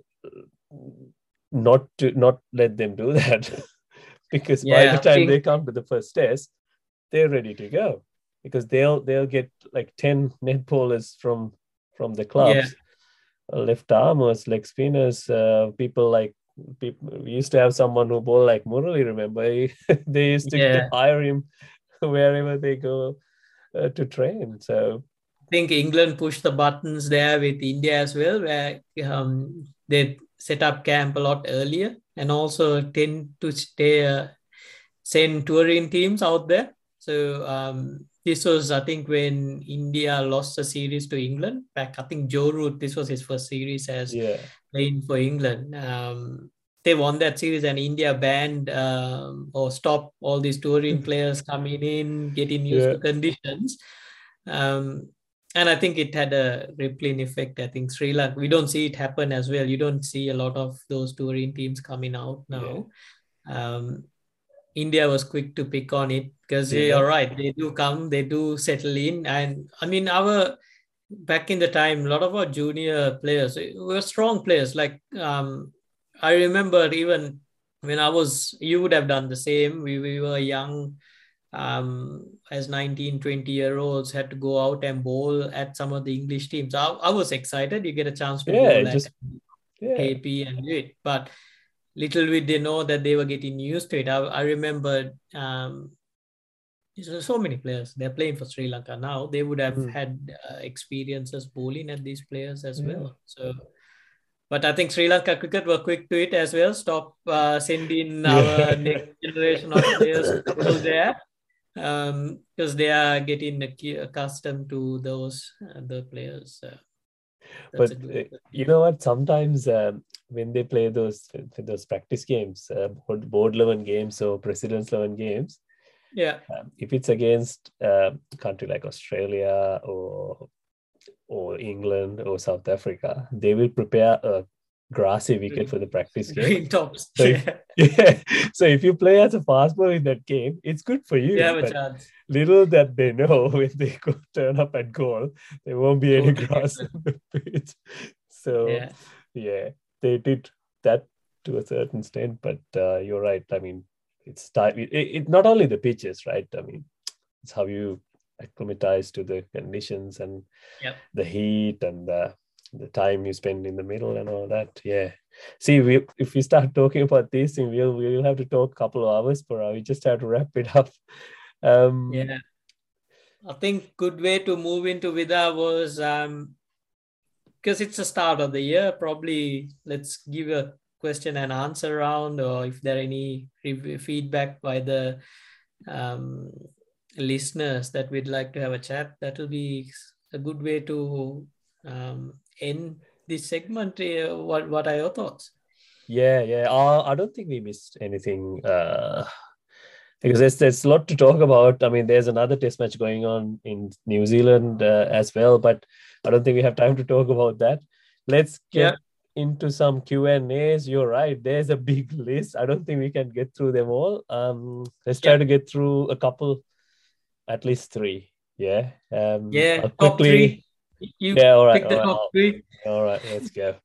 [SPEAKER 2] not to not let them do that because yeah, by the time think... they come to the first test they're ready to go because they'll they'll get like 10 net bowlers from from the clubs. Yeah. Left armers, leg spinners, uh, people like people we used to have someone who bowled like Murali. Remember, they used to yeah. hire him wherever they go uh, to train. So
[SPEAKER 1] I think England pushed the buttons there with India as well, where um, they set up camp a lot earlier and also tend to stay uh, send touring teams out there. So um, this was, I think, when India lost the series to England. Back, I think Joe Root, this was his first series as yeah. playing for England. Um, they won that series, and India banned um, or stopped all these touring players coming in, getting used yeah. to conditions. Um, and I think it had a rippling effect. I think Sri Lanka, we don't see it happen as well. You don't see a lot of those touring teams coming out now. Yeah. Um, India was quick to pick on it because yeah. you're right. They do come, they do settle in. And I mean, our back in the time, a lot of our junior players were strong players. Like um, I remember even when I was, you would have done the same. We, we were young um, as 19, 20 year olds had to go out and bowl at some of the English teams. I, I was excited. You get a chance to yeah, bowl just, at yeah. KP and do it. But little we did they know that they were getting used to it. I, I remember um, so many players. They're playing for Sri Lanka now. They would have mm. had uh, experiences bowling at these players as yeah. well. So, but I think Sri Lanka cricket were quick to it as well. Stop uh, sending our next generation of players to there um, because they are getting accustomed to those uh, the players. Uh,
[SPEAKER 2] but uh, you know what? Sometimes um, when they play those those practice games, uh, board, board level games or presidents level games,
[SPEAKER 1] yeah,
[SPEAKER 2] um, if it's against uh, a country like Australia or or England or South Africa, they will prepare a grassy wicket for the practice game.
[SPEAKER 1] Green tops.
[SPEAKER 2] So if, yeah. So if you play as a fast bowler in that game, it's good for you.
[SPEAKER 1] You have a chance.
[SPEAKER 2] Little that they know when they go turn up at Galle, there won't be any grass on the pitch. So yeah. yeah, they did that to a certain extent, but uh, you're right. I mean, it's time. It, it, not only the pitches, right? I mean, it's how you acclimatize to the conditions and
[SPEAKER 1] yep.
[SPEAKER 2] the heat and the the time you spend in the middle and all that. Yeah. See, we if we start talking about these things, we'll we'll have to talk a couple of hours per hour. We just have to wrap it up. Um,
[SPEAKER 1] yeah. I think good way to move into Vida was um because it's the start of the year. Probably let's give a question and answer round, or if there are any feedback by the um, listeners that we'd like to have a chat, that will be a good way to um, in this segment. Uh, what what are your thoughts?
[SPEAKER 2] Yeah, yeah. Uh, I don't think we missed anything uh, because there's there's a lot to talk about. I mean, there's another test match going on in New Zealand uh, as well, but I don't think we have time to talk about that. Let's get yeah. into some Q and A's. You're right. There's a big list. I don't think we can get through them all. Um, let's try yeah. to get through a couple, at least three. Yeah. Um,
[SPEAKER 1] yeah. I'll quickly you yeah,
[SPEAKER 2] all right. All right. All, all right, let's go.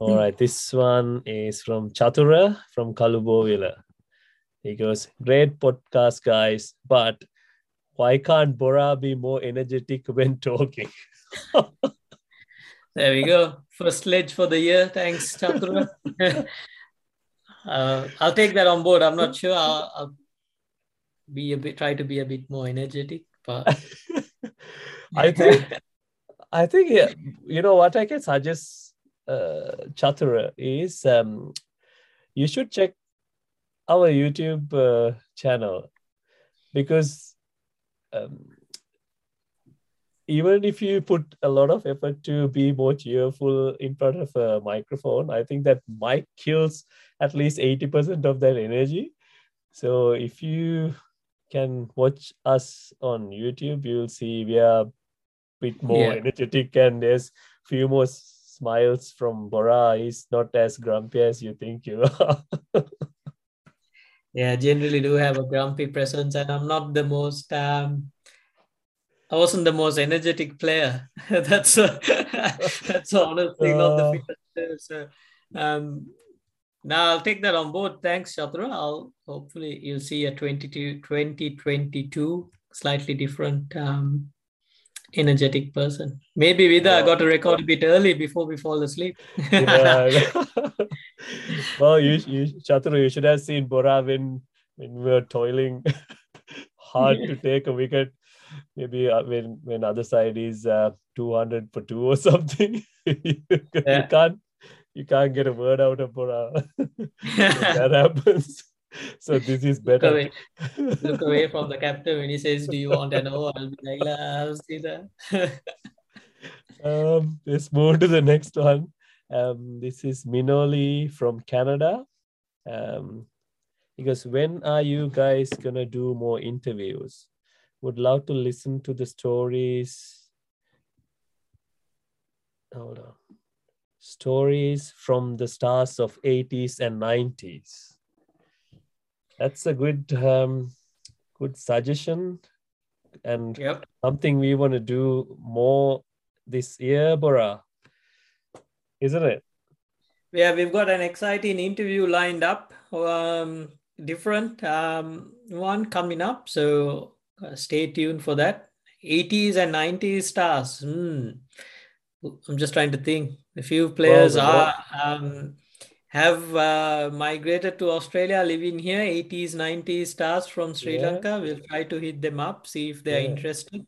[SPEAKER 2] All right, this one is from Chatura from Kalubovila. He goes, Great podcast, guys, but why can't Bora be more energetic when talking?
[SPEAKER 1] there we go. First sledge for the year. Thanks, Chatura. uh, I'll take that on board. I'm not sure. I'll, I'll be a bit, try to be a bit more energetic, but
[SPEAKER 2] I think I think yeah, you know what I can suggest uh, Chatura is um, you should check our YouTube uh, channel because um, even if you put a lot of effort to be more cheerful in front of a microphone, I think that mic kills at least 80% of that energy. So if you can watch us on YouTube, you'll see we are a bit more yeah. energetic and there's few more smiles from Bora. He's not as grumpy as you think you are.
[SPEAKER 1] yeah, generally do have a grumpy presence, and I'm not the most. Um, I wasn't the most energetic player. that's a, that's the honest thing uh, the field. So, um, now I'll take that on board. Thanks, Chatura. I'll hopefully you'll see a 22, 2022 slightly different um, energetic person. Maybe Vida
[SPEAKER 2] Yeah.
[SPEAKER 1] got to record a bit early before we fall asleep.
[SPEAKER 2] yeah. well, you, you, Chaturu, you should have seen Bora when, when we were toiling hard to take a wicket. Maybe uh, when when other side is uh, 200 for two or something, you,
[SPEAKER 1] Yeah.
[SPEAKER 2] can't you can't get a word out of Bora. that happens. So this is
[SPEAKER 1] look
[SPEAKER 2] better.
[SPEAKER 1] away, look away from the captain when he says, "Do you want an over?" I'll be like, "La, I'll see that."
[SPEAKER 2] Um, let's move to the next one. Um, this is Minoli from Canada. Um, because when are you guys gonna do more interviews? Would love to listen to the stories. Hold on. Stories from the stars of 80s and 90s. That's a good um, good suggestion and
[SPEAKER 1] yep.
[SPEAKER 2] something we want to do more this year, Bora. Isn't it?
[SPEAKER 1] Yeah, we've got an exciting interview lined up. Um, different um, one coming up, so uh, stay tuned for that. 80s and 90s stars. Hmm. I'm just trying to think. A few players are um, have uh, migrated to Australia, living here. 80s, 90s stars from Sri
[SPEAKER 2] Yeah.
[SPEAKER 1] Lanka. We'll try to hit them up, see if they're
[SPEAKER 2] Yeah.
[SPEAKER 1] interested.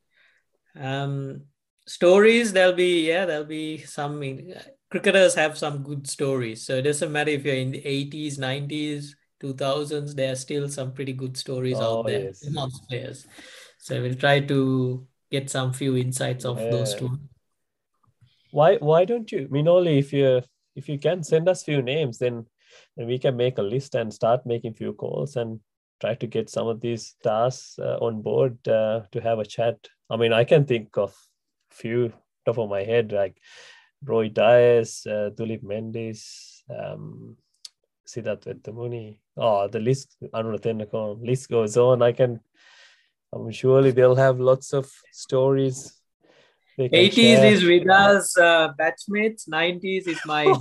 [SPEAKER 1] Um, stories, there'll be yeah, there'll be some. cricketers have some good stories, so it doesn't matter if you're in the 80s, 90s, 2000s. There are still some pretty good stories
[SPEAKER 2] Oh,
[SPEAKER 1] out there
[SPEAKER 2] yes.
[SPEAKER 1] amongst players. So we'll try to get some few insights of those
[SPEAKER 2] Yeah.
[SPEAKER 1] two.
[SPEAKER 2] Why why don't you Minoli, if you if you can send us few names, then then we can make a list and start making few calls and try to get some of these stars uh, on board uh, to have a chat. I mean, I can think of few top of my head like Roy Dias, uh, Duleep Mendis, um, Sidath Wettimuny. Oh, the list, Anura Tennekoon, list goes on. I can, I'm surely they'll have lots of stories. They can
[SPEAKER 1] 80s
[SPEAKER 2] share.
[SPEAKER 1] is Vida's uh, batchmates, 90s is mine.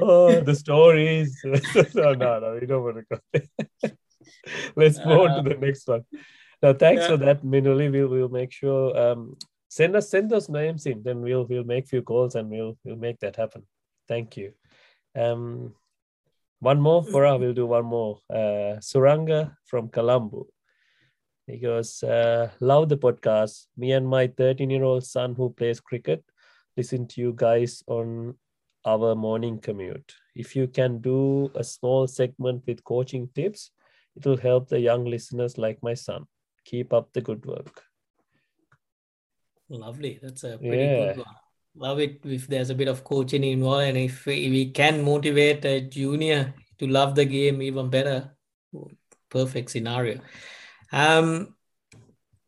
[SPEAKER 2] oh, the stories. no, no, no, we don't want to go there. Let's move on to the next one. Now, thanks
[SPEAKER 1] Yeah.
[SPEAKER 2] for that, Minuli. We'll we'll make sure um send us send those names in. Then we'll we'll make few calls and we'll we'll make that happen. Thank you. Um, one more, Bora. We'll do one more. Uh, Suranga from Colombo. He goes, uh, love the podcast. Me and my 13 year old son who plays cricket listen to you guys on our morning commute. If you can do a small segment with coaching tips, it will help the young listeners like my son. Keep up the good work.
[SPEAKER 1] Lovely. That's a pretty
[SPEAKER 2] Yeah.
[SPEAKER 1] good one. Love it if there's a bit of coaching involved and if we we can motivate a junior to love the game even better. Perfect scenario. Um,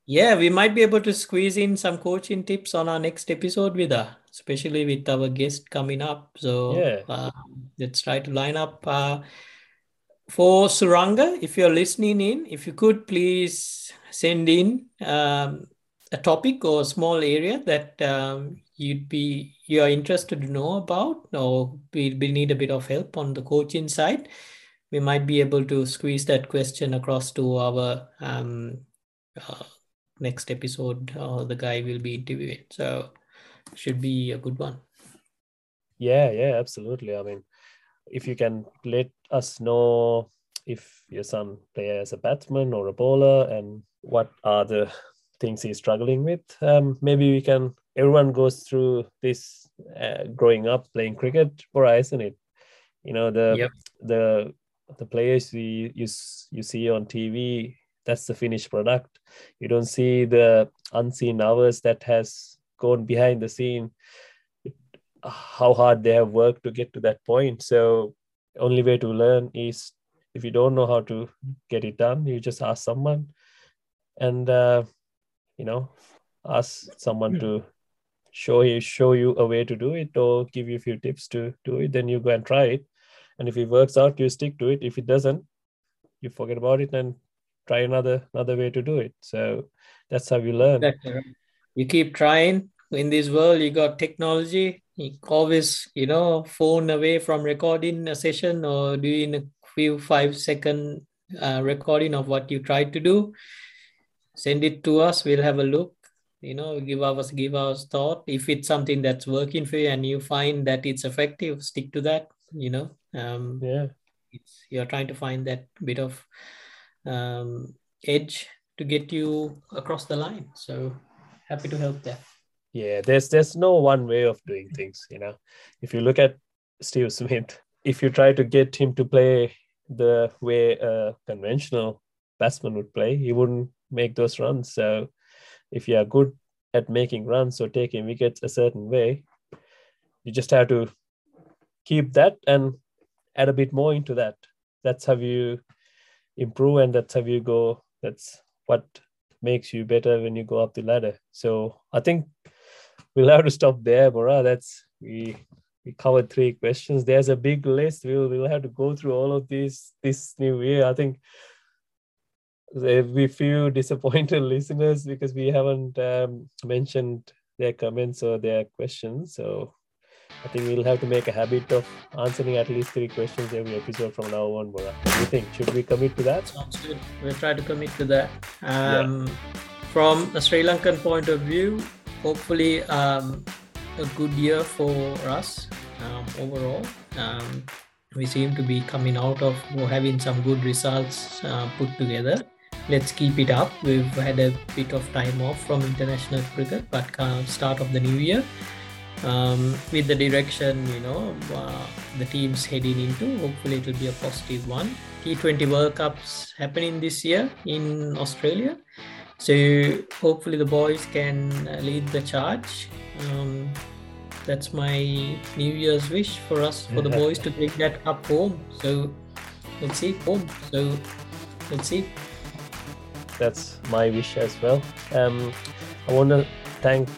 [SPEAKER 1] yeah, we might be able to squeeze in some coaching tips on our next episode with her, especially with our guest coming up. So
[SPEAKER 2] Yeah.
[SPEAKER 1] uh, let's try to line up. Uh, for Suranga, if you're listening in, if you could please send in um, a topic or a small area that um, you'd be you are interested to know about, or we, we need a bit of help on the coaching side, we might be able to squeeze that question across to our um, uh, next episode, or the guy will be interviewing. So should be a good one.
[SPEAKER 2] Yeah, yeah, absolutely. I mean, if you can let us know if your son plays as a batsman or a bowler and what are the things he's struggling with, um, maybe we can. Everyone goes through this uh, growing up playing cricket, or isn't it? You know the
[SPEAKER 1] Yep.
[SPEAKER 2] the the players you you you see on TV. That's the finished product. You don't see the unseen hours that has gone behind the scene how hard they have worked to get to that point. So only way to learn is if you don't know how to get it done, you just ask someone, and uh, you know, ask someone to show you show you a way to do it or give you a few tips to do it. Then you go and try it, and if it works out, you stick to it. If it doesn't, you forget about it and try another another way to do it. So that's how you learn.
[SPEAKER 1] Exactly right. You keep trying. In this world, you got technology. You always, you know, phone away from recording a session or doing a few five second uh, recording of what you tried to do. send it to us. We'll have a look. You know, give us give us thought. If it's something that's working for you and you find that it's effective, stick to that. You know, um,
[SPEAKER 2] Yeah.
[SPEAKER 1] it's, you're trying to find that bit of um, edge to get you across the line. So happy to help there.
[SPEAKER 2] Yeah, there's there's no one way of doing things, you know. If you look at Steve Smith, if you try to get him to play the way a conventional batsman would play, he wouldn't make those runs. So if you are good at making runs or taking wickets a certain way, you just have to keep that and add a bit more into that. That's how you improve and that's how you go. That's what makes you better when you go up the ladder. So I think we'll have to stop there, Bora. That's we we covered three questions. There's a big list. We'll we'll have to go through all of these this new year. I think be few disappointed listeners because we haven't um, mentioned their comments or their questions. So I think we'll have to make a habit of answering at least three questions every episode from now on, Bora. What do you think? Should we commit to that?
[SPEAKER 1] Sounds good. We'll try to commit to that. Um, From a Sri Lankan point of view, hopefully um, a good year for us um, overall. Um, we seem to be coming out of or having some good results uh, put together. Let's keep it up. We've had a bit of time off from international cricket, but uh, start of the new year um, with the direction you know uh, the team's heading into. Hopefully, it will be a positive one. T20 World Cups happening this year in Australia, so hopefully the boys can lead the charge. Um, that's my New Year's wish for us, for the boys to take that up home. So let's see, home. So let's see.
[SPEAKER 2] that's my wish as well. Um, I want to thank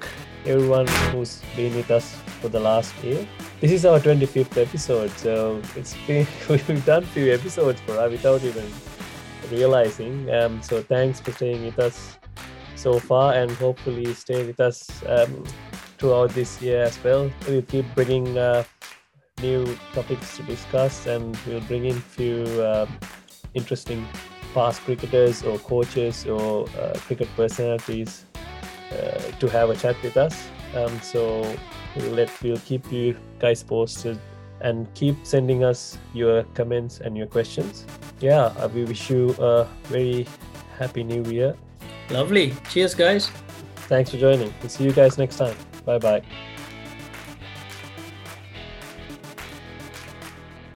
[SPEAKER 2] everyone who's been with us for the last year. This is our 25th episode, so it's been we've done few episodes for us without even realizing. Um, so thanks for staying with us so far, and hopefully stay with us um, throughout this year as well. We'll keep bringing uh, new topics to discuss, and we'll bring in few um interesting past cricketers or coaches or uh, cricket personalities uh, to have a chat with us. Um, so we'll let we'll keep you guys posted and keep sending us your comments and your questions. Yeah, uh, we wish you a very happy new year.
[SPEAKER 1] Lovely. Cheers, guys.
[SPEAKER 2] Thanks for joining. We'll see you guys next time. Bye bye.